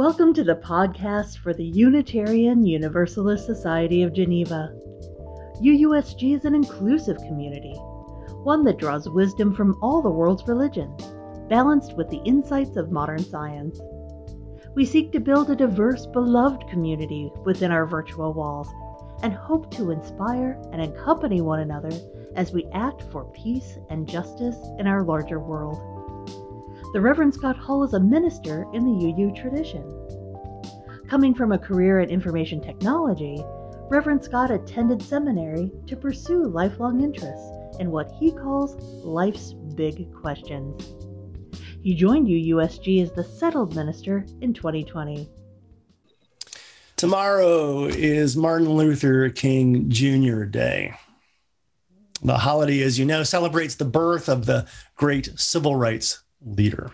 Welcome to the podcast for the Unitarian Universalist Society of Geneva. UUSG is an inclusive community, one that draws wisdom from all the world's religions, balanced with the insights of modern science. We seek to build a diverse, beloved community within our virtual walls and hope to inspire and accompany one another as we act for peace and justice in our larger world. The Reverend Scott Hall is a minister in the UU tradition. Coming from a career in information technology, Reverend Scott attended seminary to pursue lifelong interests in what he calls life's big questions. He joined UUSG as the settled minister in 2020. Tomorrow is Martin Luther King Jr. Day. The holiday, as you know, celebrates the birth of the great civil rights leader.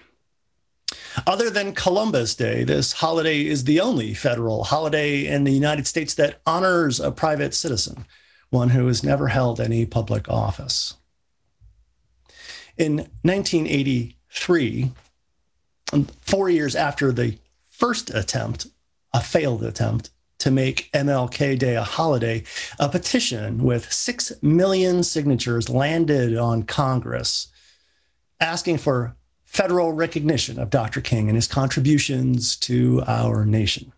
Other than Columbus Day, this holiday is the only federal holiday in the United States that honors a private citizen, one who has never held any public office. In 1983, um, four years after the first attempt, a failed attempt to make MLK Day a holiday, a petition with 6 million signatures landed on Congress asking for federal recognition of Dr. King and his contributions to our nation.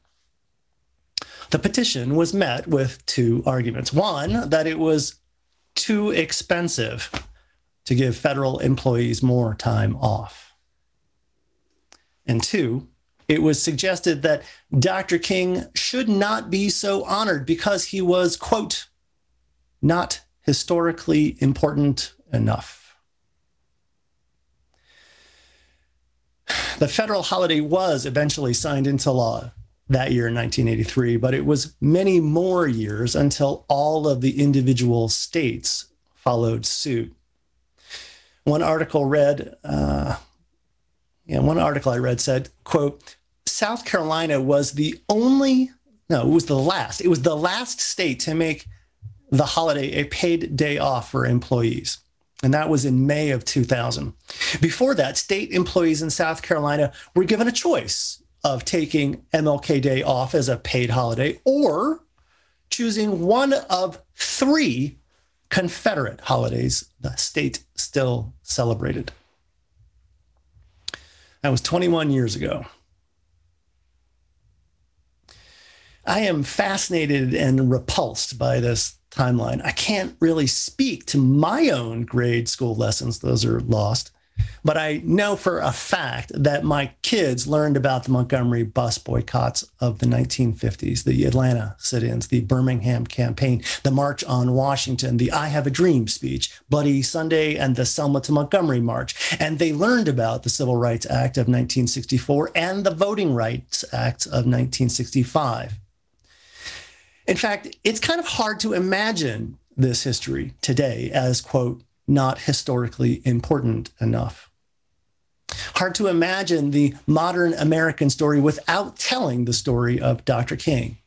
The petition was met with two arguments. One, that it was too expensive to give federal employees more time off. And two, it was suggested that Dr. King should not be so honored because he was, quote, not historically important enough. The federal holiday was eventually signed into law that year in 1983, but it was many more years until all of the individual states followed suit. One article read, uh, yeah, one article I read said, quote, South Carolina was the only, no, it was the last, it was the last state to make the holiday a paid day off for employees and that was in May of 2000. Before that, state employees in South Carolina were given a choice of taking MLK Day off as a paid holiday or choosing one of three Confederate holidays the state still celebrated. That was 21 years ago. I am fascinated and repulsed by this timeline. I can't really speak to my own grade school lessons, those are lost. But I know for a fact that my kids learned about the Montgomery bus boycotts of the 1950s, the Atlanta sit ins, the Birmingham campaign, the March on Washington, the I Have a Dream speech, Bloody Sunday, and the Selma to Montgomery March. And they learned about the Civil Rights Act of 1964 and the Voting Rights Act of 1965. In fact, it's kind of hard to imagine this history today as, quote, not historically important enough. Hard to imagine the modern American story without telling the story of Dr. King.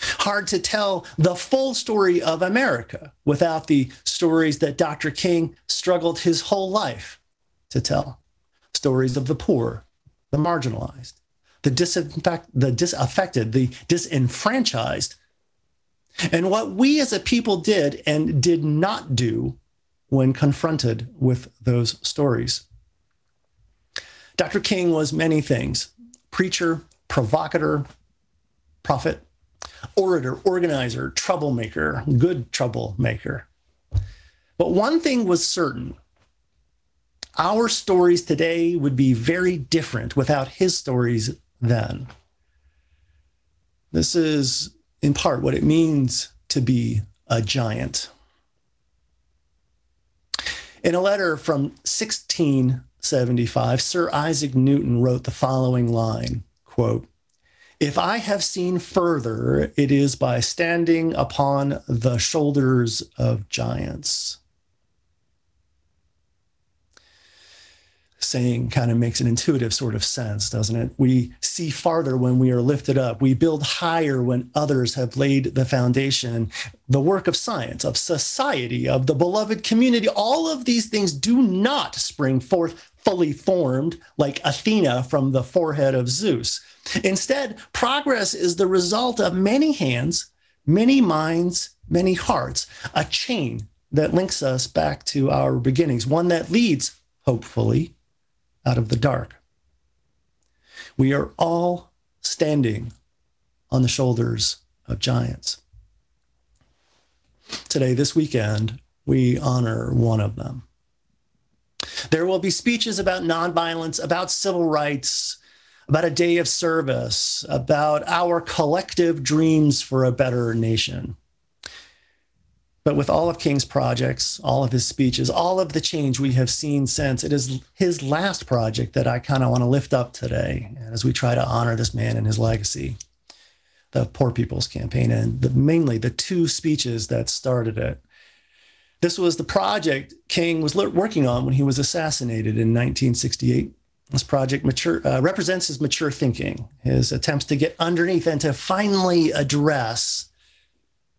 Hard to tell the full story of America without the stories that Dr. King struggled his whole life to tell stories of the poor, the marginalized, the, disinfect, the disaffected, the disenfranchised, and what we as a people did and did not do when confronted with those stories. Dr. King was many things preacher, provocateur, prophet, orator, organizer, troublemaker, good troublemaker. But one thing was certain our stories today would be very different without his stories then. This is, in part, what it means to be a giant. In a letter from 1675, Sir Isaac Newton wrote the following line quote, If I have seen further, it is by standing upon the shoulders of giants. Saying kind of makes an intuitive sort of sense, doesn't it? We see farther when we are lifted up. We build higher when others have laid the foundation. The work of science, of society, of the beloved community, all of these things do not spring forth fully formed like Athena from the forehead of Zeus. Instead, progress is the result of many hands, many minds, many hearts, a chain that links us back to our beginnings, one that leads, hopefully, out of the dark. We are all standing on the shoulders of giants. Today, this weekend, we honor one of them. There will be speeches about nonviolence, about civil rights, about a day of service, about our collective dreams for a better nation. But with all of King's projects, all of his speeches, all of the change we have seen since, it is his last project that I kind of want to lift up today as we try to honor this man and his legacy the Poor People's Campaign and the, mainly the two speeches that started it. This was the project King was working on when he was assassinated in 1968. This project mature, uh, represents his mature thinking, his attempts to get underneath and to finally address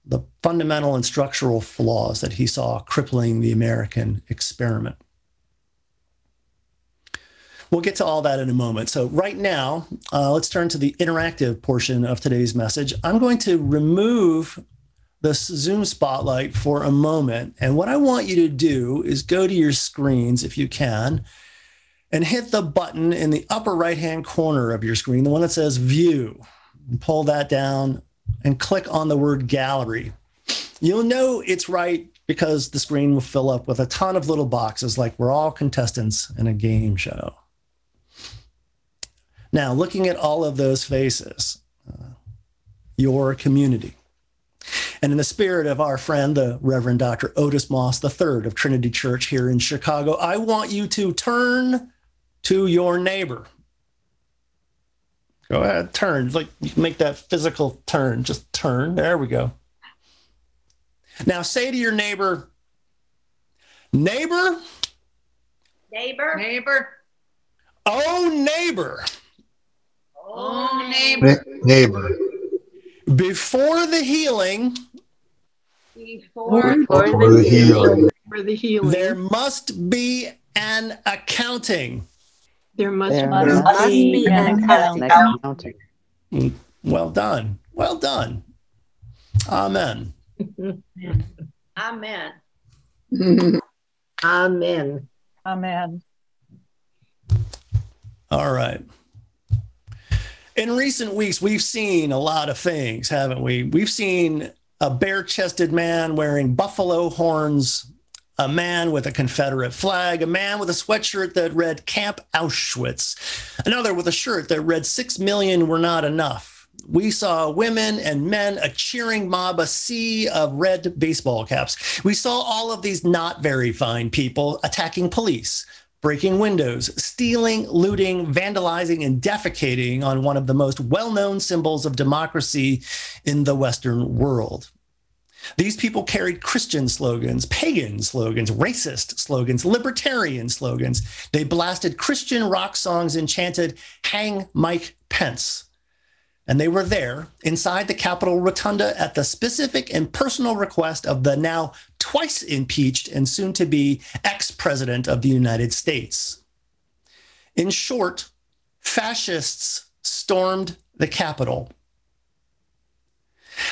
the fundamental and structural flaws that he saw crippling the American experiment. We'll get to all that in a moment. So, right now, uh, let's turn to the interactive portion of today's message. I'm going to remove the Zoom spotlight for a moment. And what I want you to do is go to your screens if you can and hit the button in the upper right hand corner of your screen, the one that says view. And pull that down and click on the word gallery. You'll know it's right because the screen will fill up with a ton of little boxes like we're all contestants in a game show. Now, looking at all of those faces, uh, your community, and in the spirit of our friend, the Reverend Dr. Otis Moss III of Trinity Church here in Chicago, I want you to turn to your neighbor. Go ahead, turn. Like you can make that physical turn. Just turn. There we go. Now say to your neighbor, neighbor, neighbor, neighbor, oh neighbor, oh neighbor, neighbor. Before the healing, before, before the, the healing, for the healing, there must be an accounting. There must, There be, must be an accounting. Mm, well done. Well done. Amen. Amen. Amen. Amen. All right. In recent weeks, we've seen a lot of things, haven't we? We've seen a bare chested man wearing buffalo horns, a man with a Confederate flag, a man with a sweatshirt that read Camp Auschwitz, another with a shirt that read Six Million Were Not Enough. We saw women and men, a cheering mob, a sea of red baseball caps. We saw all of these not very fine people attacking police, breaking windows, stealing, looting, vandalizing, and defecating on one of the most well known symbols of democracy in the Western world. These people carried Christian slogans, pagan slogans, racist slogans, libertarian slogans. They blasted Christian rock songs and chanted, Hang Mike Pence. And they were there inside the Capitol Rotunda at the specific and personal request of the now twice impeached and soon to be ex president of the United States. In short, fascists stormed the Capitol.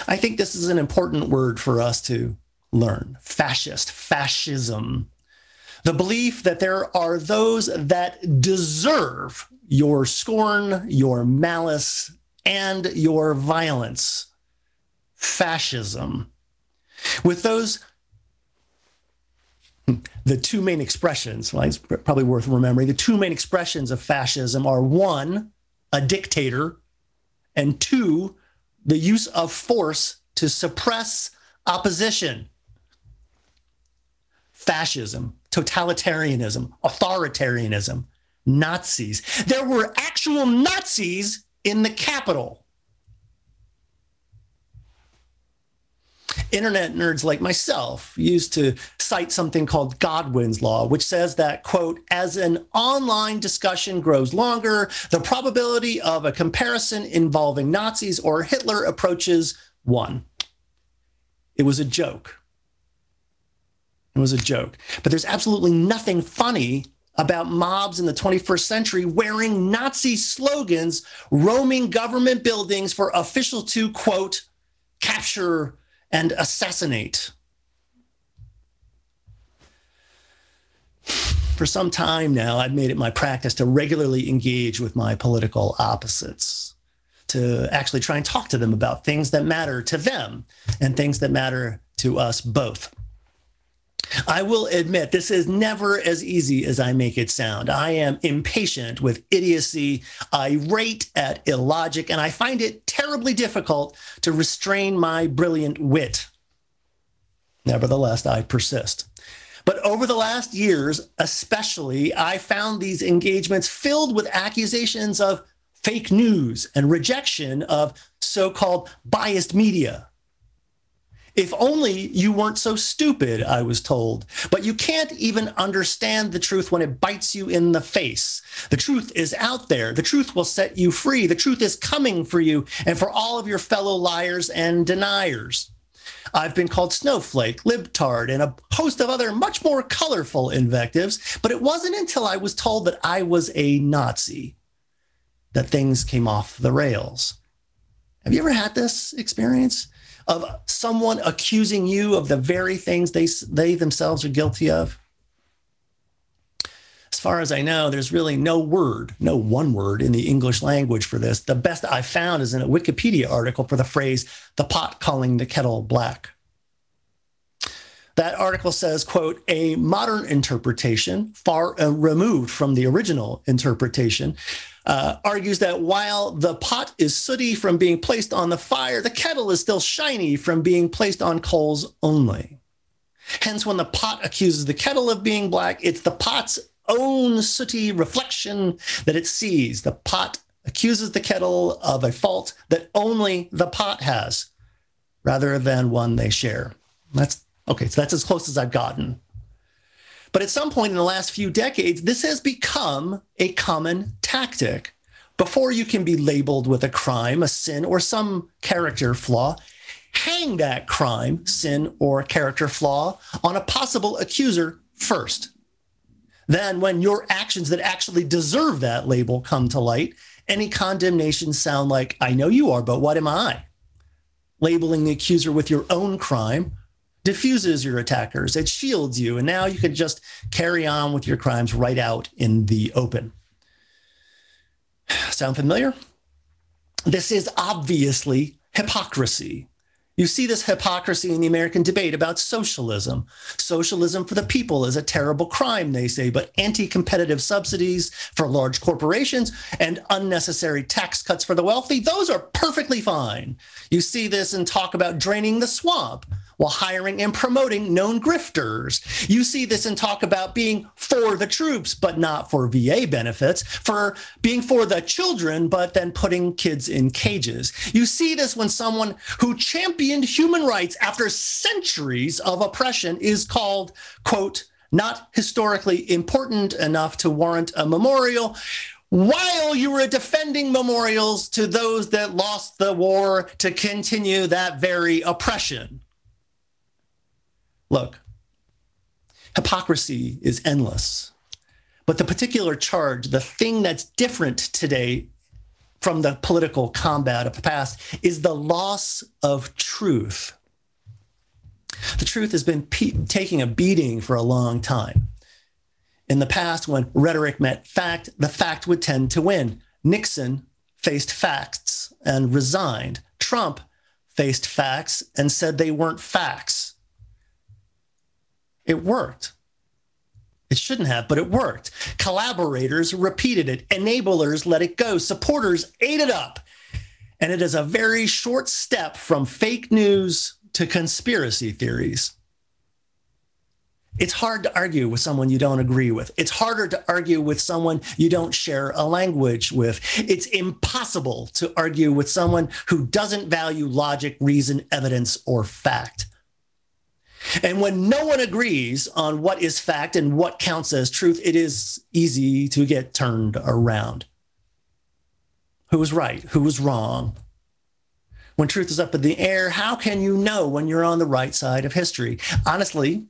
I think this is an important word for us to learn fascist, fascism. The belief that there are those that deserve your scorn, your malice, and your violence. Fascism. With those, the two main expressions, well, it's probably worth remembering. The two main expressions of fascism are one, a dictator, and two, the use of force to suppress opposition. Fascism, totalitarianism, authoritarianism, Nazis. There were actual Nazis in the Capitol. Internet nerds like myself used to cite something called Godwin's Law, which says that, quote, as an online discussion grows longer, the probability of a comparison involving Nazis or Hitler approaches one. It was a joke. It was a joke. But there's absolutely nothing funny about mobs in the 21st century wearing Nazi slogans, roaming government buildings for official to quote, capture and assassinate. For some time now, I've made it my practice to regularly engage with my political opposites, to actually try and talk to them about things that matter to them and things that matter to us both. I will admit this is never as easy as I make it sound. I am impatient with idiocy, irate at illogic, and I find it terribly difficult to restrain my brilliant wit. Nevertheless, I persist. But over the last years, especially, I found these engagements filled with accusations of fake news and rejection of so called biased media. If only you weren't so stupid, I was told. But you can't even understand the truth when it bites you in the face. The truth is out there. The truth will set you free. The truth is coming for you and for all of your fellow liars and deniers. I've been called snowflake, libtard, and a host of other much more colorful invectives, but it wasn't until I was told that I was a Nazi that things came off the rails. Have you ever had this experience of someone accusing you of the very things they, they themselves are guilty of? As far as I know, there's really no word, no one word in the English language for this. The best I found is in a Wikipedia article for the phrase, the pot calling the kettle black. That article says, quote, a modern interpretation, far uh, removed from the original interpretation, uh, argues that while the pot is sooty from being placed on the fire, the kettle is still shiny from being placed on coals only. Hence, when the pot accuses the kettle of being black, it's the pot's own sooty reflection that it sees. The pot accuses the kettle of a fault that only the pot has, rather than one they share. That's okay, so that's as close as I've gotten. But at some point in the last few decades, this has become a common tactic. Before you can be labeled with a crime, a sin, or some character flaw, hang that crime, sin, or character flaw on a possible accuser first. Then, when your actions that actually deserve that label come to light, any condemnations sound like, I know you are, but what am I? Labeling the accuser with your own crime diffuses your attackers, it shields you, and now you can just carry on with your crimes right out in the open. Sound familiar? This is obviously hypocrisy. You see this hypocrisy in the American debate about socialism. Socialism for the people is a terrible crime, they say, but anti competitive subsidies for large corporations and unnecessary tax cuts for the wealthy, those are perfectly fine. You see this and talk about draining the swamp while hiring and promoting known grifters. You see this and talk about being for the troops, but not for VA benefits, for being for the children, but then putting kids in cages. You see this when someone who championed human rights after centuries of oppression is called, quote, not historically important enough to warrant a memorial while you were defending memorials to those that lost the war to continue that very oppression. Look, hypocrisy is endless. But the particular charge, the thing that's different today from the political combat of the past, is the loss of truth. The truth has been pe- taking a beating for a long time. In the past, when rhetoric met fact, the fact would tend to win. Nixon faced facts and resigned. Trump faced facts and said they weren't facts. It worked. It shouldn't have, but it worked. Collaborators repeated it. Enablers let it go. Supporters ate it up. And it is a very short step from fake news to conspiracy theories. It's hard to argue with someone you don't agree with. It's harder to argue with someone you don't share a language with. It's impossible to argue with someone who doesn't value logic, reason, evidence, or fact. And when no one agrees on what is fact and what counts as truth, it is easy to get turned around. Who was right? Who was wrong? When truth is up in the air, how can you know when you're on the right side of history? Honestly,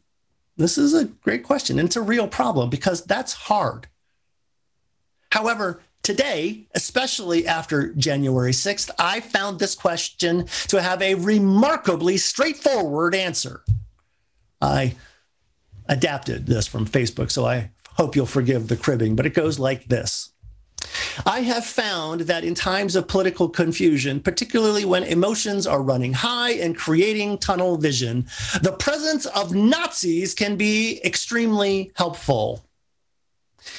This is a great question. And it's a real problem because that's hard. However, today, especially after January 6th, I found this question to have a remarkably straightforward answer. I adapted this from Facebook, so I hope you'll forgive the cribbing, but it goes like this. I have found that in times of political confusion, particularly when emotions are running high and creating tunnel vision, the presence of Nazis can be extremely helpful.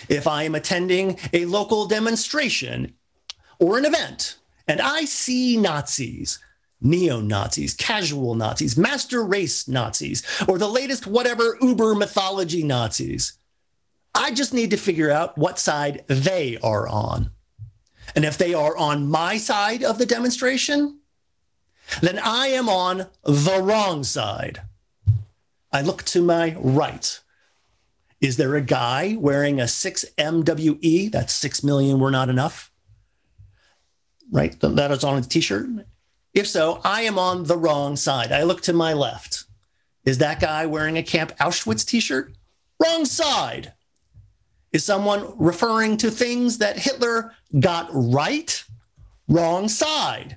If I am attending a local demonstration or an event and I see Nazis, neo Nazis, casual Nazis, master race Nazis, or the latest whatever Uber mythology Nazis, I just need to figure out what side they are on. And if they are on my side of the demonstration, then I am on the wrong side. I look to my right. Is there a guy wearing a 6 MWE? That's 6 million, we're not enough. Right? That is on a t shirt. If so, I am on the wrong side. I look to my left. Is that guy wearing a Camp Auschwitz t shirt? Wrong side. Is someone referring to things that Hitler got right? Wrong side.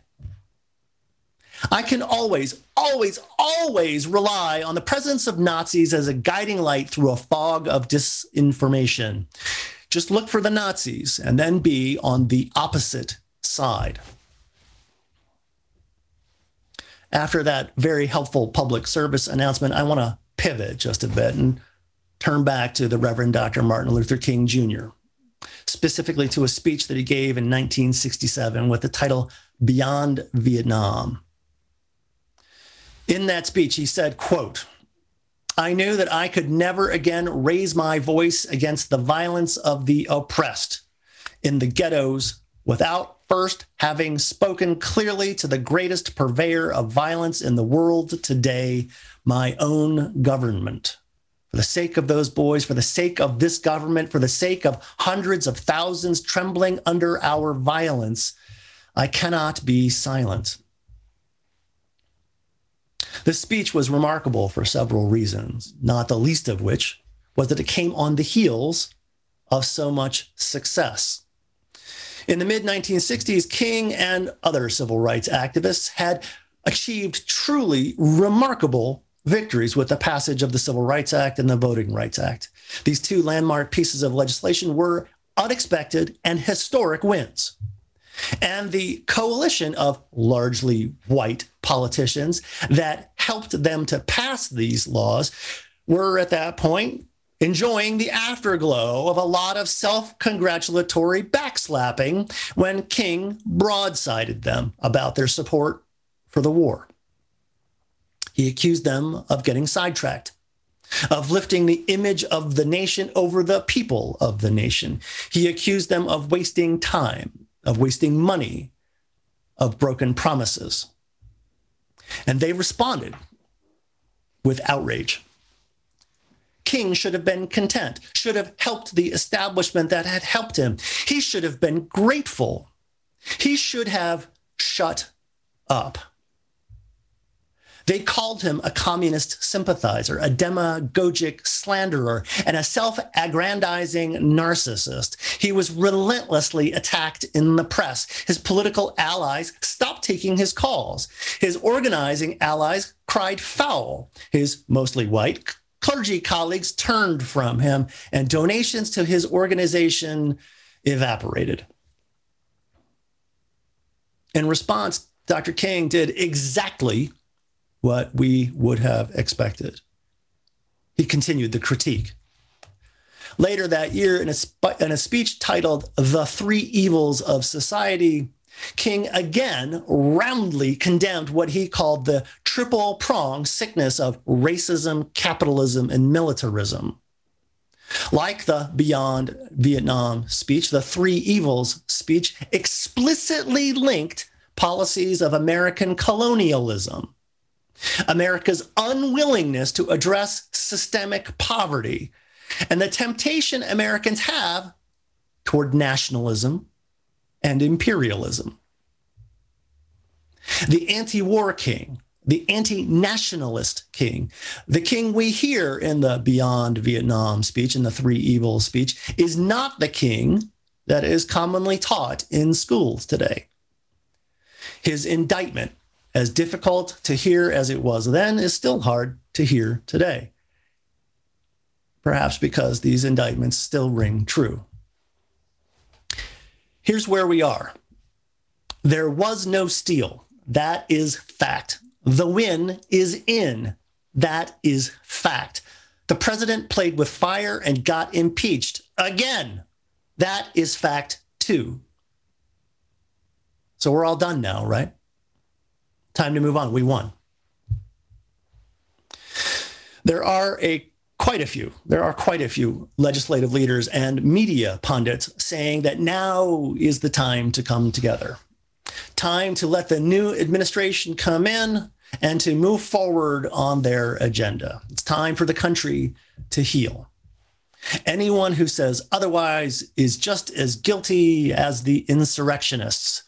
I can always, always, always rely on the presence of Nazis as a guiding light through a fog of disinformation. Just look for the Nazis and then be on the opposite side. After that very helpful public service announcement, I want to pivot just a bit and turn back to the Reverend Dr. Martin Luther King Jr., specifically to a speech that he gave in 1967 with the title Beyond Vietnam. In that speech, he said, quote, I knew that I could never again raise my voice against the violence of the oppressed in the ghettos without first having spoken clearly to the greatest purveyor of violence in the world today, my own government for the sake of those boys, for the sake of this government, for the sake of hundreds of thousands trembling under our violence, I cannot be silent. This speech was remarkable for several reasons, not the least of which was that it came on the heels of so much success. In the mid 1960s, King and other civil rights activists had achieved truly remarkable victories with the passage of the Civil Rights Act and the Voting Rights Act. These two landmark pieces of legislation were unexpected and historic wins. And the coalition of largely white politicians that helped them to pass these laws were at that point enjoying the afterglow of a lot of self congratulatory backslapping when King broadsided them about their support for the war. He accused them of getting sidetracked, of lifting the image of the nation over the people of the nation. He accused them of wasting time, of wasting money, of broken promises. And they responded with outrage. King should have been content, should have helped the establishment that had helped him. He should have been grateful. He should have shut up. They called him a communist sympathizer, a demagogic slanderer, and a self aggrandizing narcissist. He was relentlessly attacked in the press. His political allies stopped taking his calls. His organizing allies cried foul. His mostly white clergy colleagues turned from him, and donations to his organization evaporated. In response, Dr. King did exactly what we would have expected. He continued the critique. Later that year, in a, sp- in a speech titled The Three Evils of Society, King again roundly condemned what he called the triple prong sickness of racism, capitalism, and militarism. Like the Beyond Vietnam speech, the Three Evils speech explicitly linked policies of American colonialism America's unwillingness to address systemic poverty, and the temptation Americans have toward nationalism and imperialism. The anti war king, the anti nationalist king. The king we hear in the Beyond Vietnam speech, in the Three Evils speech, is not the king that is commonly taught in schools today. His indictment, as difficult to hear as it was then, is still hard to hear today. Perhaps because these indictments still ring true. Here's where we are there was no steal. That is fact. The win is in. That is fact. The president played with fire and got impeached again. That is fact too. So we're all done now, right? Time to move on. We won. There are a quite a few. There are quite a few legislative leaders and media pundits saying that now is the time to come together. Time to let the new administration come in and to move forward on their agenda. It's time for the country to heal. Anyone who says otherwise is just as guilty as the insurrectionists.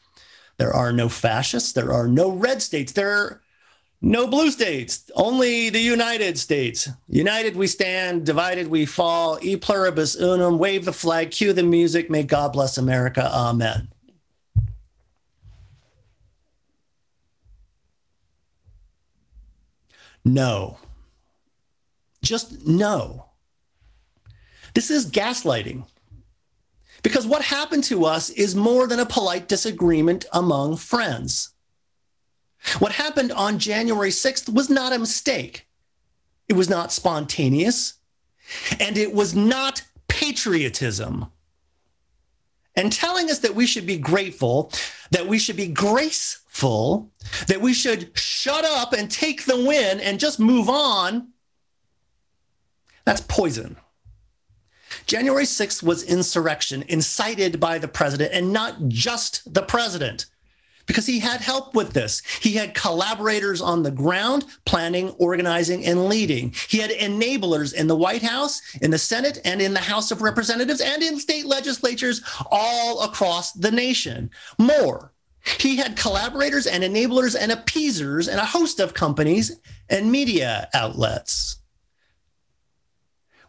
There are no fascists, there are no red states, there no blue states, only the United States. United we stand, divided we fall. E pluribus unum, wave the flag, cue the music, may God bless America. Amen. No. Just no. This is gaslighting. Because what happened to us is more than a polite disagreement among friends. What happened on January 6th was not a mistake. It was not spontaneous, and it was not patriotism. And telling us that we should be grateful, that we should be graceful, that we should shut up and take the win and just move on, that's poison. January 6th was insurrection incited by the president, and not just the president because he had help with this. He had collaborators on the ground, planning, organizing, and leading. He had enablers in the White House, in the Senate, and in the House of Representatives, and in state legislatures all across the nation. More, he had collaborators and enablers and appeasers and a host of companies and media outlets.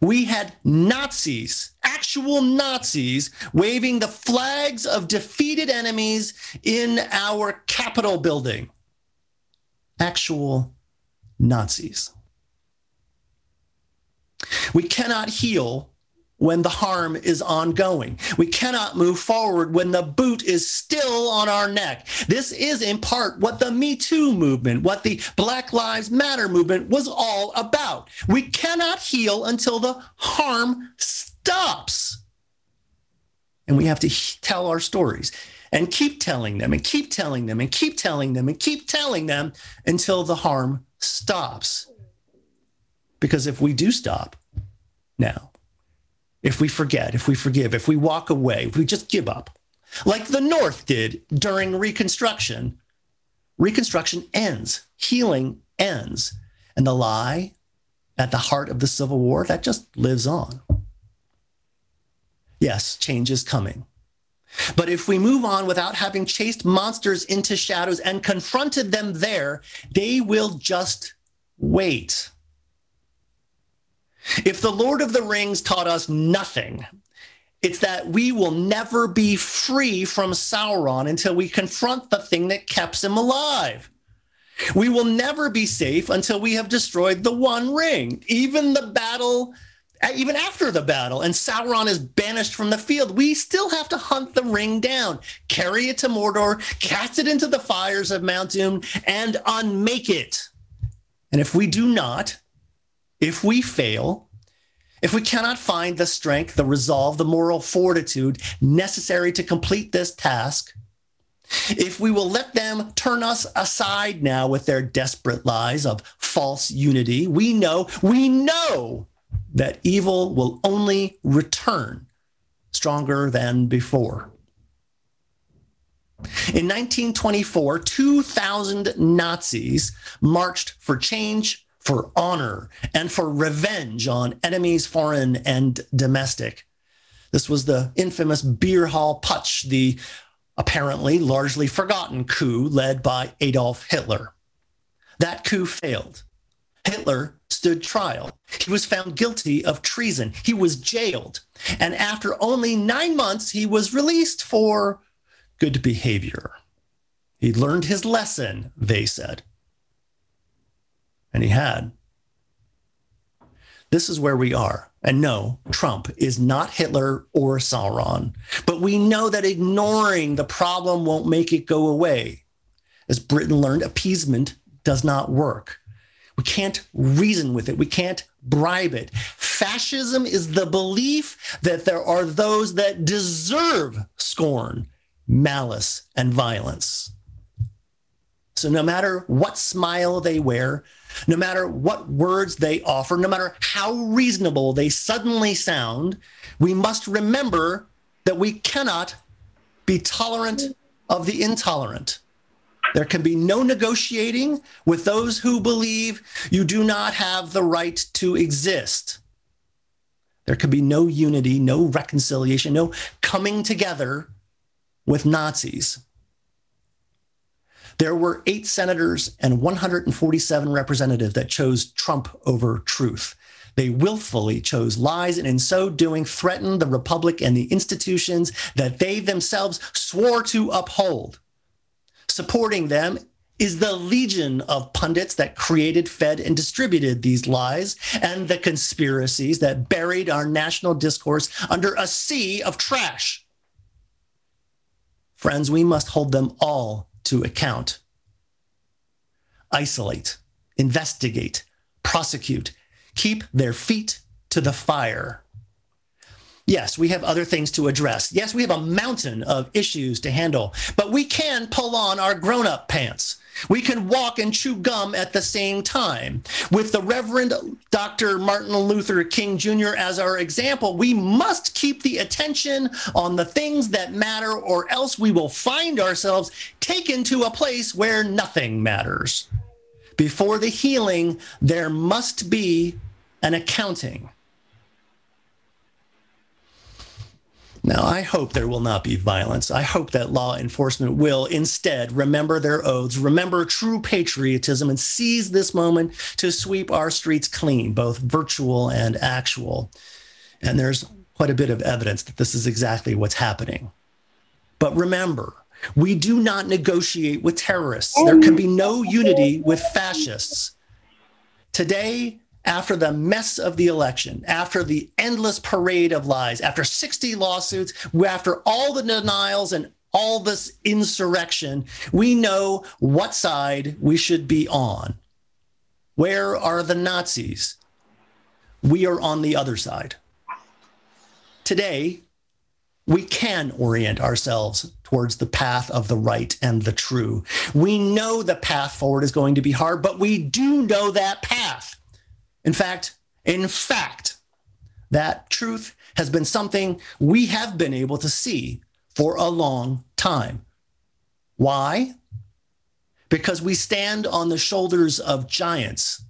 We had Nazis, actual Nazis, waving the flags of defeated enemies in our Capitol building. Actual Nazis. We cannot heal when the harm is ongoing. We cannot move forward when the boot is still on our neck. This is in part what the Me Too movement, what the Black Lives Matter movement was all about. We cannot heal until the harm stops. And we have to tell our stories and keep telling them and keep telling them and keep telling them and keep telling them until the harm stops. Because if we do stop now, if we forget, if we forgive, if we walk away, if we just give up, like the North did during Reconstruction, Reconstruction ends, healing ends. And the lie at the heart of the Civil War, that just lives on. Yes, change is coming. But if we move on without having chased monsters into shadows and confronted them there, they will just wait. If the Lord of the Rings taught us nothing, it's that we will never be free from Sauron until we confront the thing that keeps him alive. We will never be safe until we have destroyed the One Ring. Even the battle, uh, even after the battle, and Sauron is banished from the field, we still have to hunt the ring down, carry it to Mordor, cast it into the fires of Mount Doom, and unmake it. And if we do not, if we fail, if we cannot find the strength, the resolve, the moral fortitude necessary to complete this task, if we will let them turn us aside now with their desperate lies of false unity, we know, we know that evil will only return stronger than before. In 1924, 2,000 Nazis marched for change for honor, and for revenge on enemies, foreign and domestic. This was the infamous Beer Hall Putsch, the apparently largely forgotten coup led by Adolf Hitler. That coup failed. Hitler stood trial. He was found guilty of treason. He was jailed. And after only nine months, he was released for good behavior. He learned his lesson, they said. And he had. This is where we are. And no, Trump is not Hitler or Sauron. But we know that ignoring the problem won't make it go away. As Britain learned, appeasement does not work. We can't reason with it. We can't bribe it. Fascism is the belief that there are those that deserve scorn, malice, and violence. So no matter what smile they wear, no matter what words they offer, no matter how reasonable they suddenly sound, we must remember that we cannot be tolerant of the intolerant. There can be no negotiating with those who believe you do not have the right to exist. There can be no unity, no reconciliation, no coming together with Nazis. There were eight senators and 147 representatives that chose Trump over truth. They willfully chose lies and in so doing threatened the republic and the institutions that they themselves swore to uphold. Supporting them is the legion of pundits that created, fed, and distributed these lies and the conspiracies that buried our national discourse under a sea of trash. Friends, we must hold them all to account. Isolate, investigate, prosecute, keep their feet to the fire. Yes, we have other things to address. Yes, we have a mountain of issues to handle, but we can pull on our grown up pants. We can walk and chew gum at the same time. With the Reverend Dr. Martin Luther King Jr. as our example, we must keep the attention on the things that matter, or else we will find ourselves taken to a place where nothing matters. Before the healing, there must be an accounting. Now, I hope there will not be violence. I hope that law enforcement will instead remember their oaths, remember true patriotism, and seize this moment to sweep our streets clean, both virtual and actual. And there's quite a bit of evidence that this is exactly what's happening. But remember, we do not negotiate with terrorists. There can be no unity with fascists. Today, after the mess of the election, after the endless parade of lies, after 60 lawsuits, after all the denials and all this insurrection, we know what side we should be on. Where are the Nazis? We are on the other side. Today, we can orient ourselves towards the path of the right and the true. We know the path forward is going to be hard, but we do know that path. In fact, in fact, that truth has been something we have been able to see for a long time. Why? Because we stand on the shoulders of giants.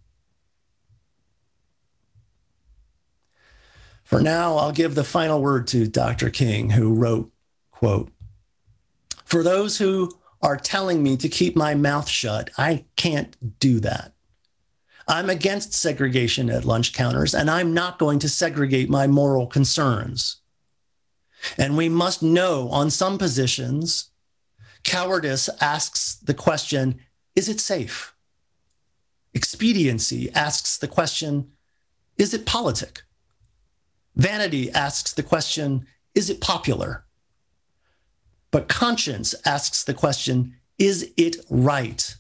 For now, I'll give the final word to Dr. King, who wrote, quote, For those who are telling me to keep my mouth shut, I can't do that. I'm against segregation at lunch counters, and I'm not going to segregate my moral concerns. And we must know on some positions, cowardice asks the question is it safe? Expediency asks the question is it politic? Vanity asks the question is it popular? But conscience asks the question is it right?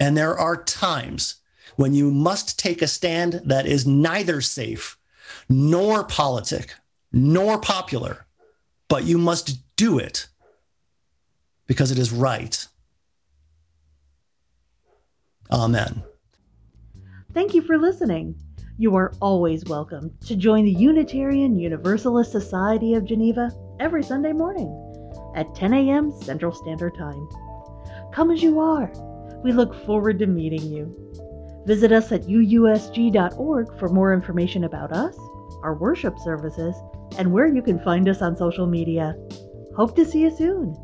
And there are times when you must take a stand that is neither safe nor politic nor popular, but you must do it because it is right. Amen. Thank you for listening. You are always welcome to join the Unitarian Universalist Society of Geneva every Sunday morning at 10 a.m. Central Standard Time. Come as you are. We look forward to meeting you. Visit us at uusg.org for more information about us, our worship services, and where you can find us on social media. Hope to see you soon.